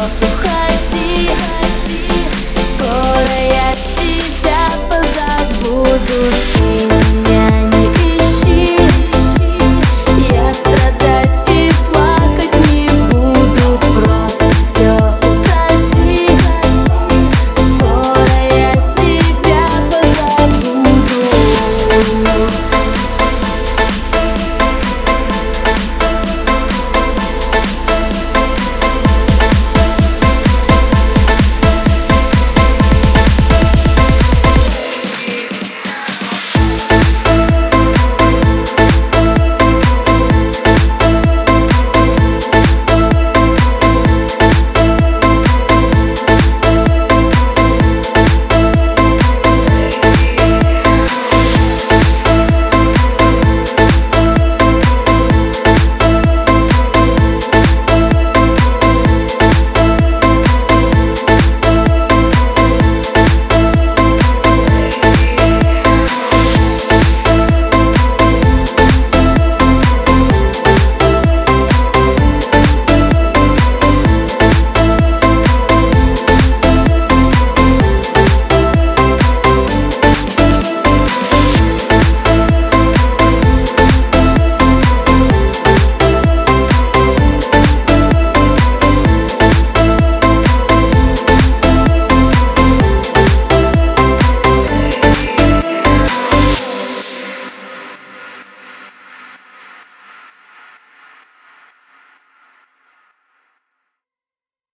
уходи Скоро я тебя позабуду.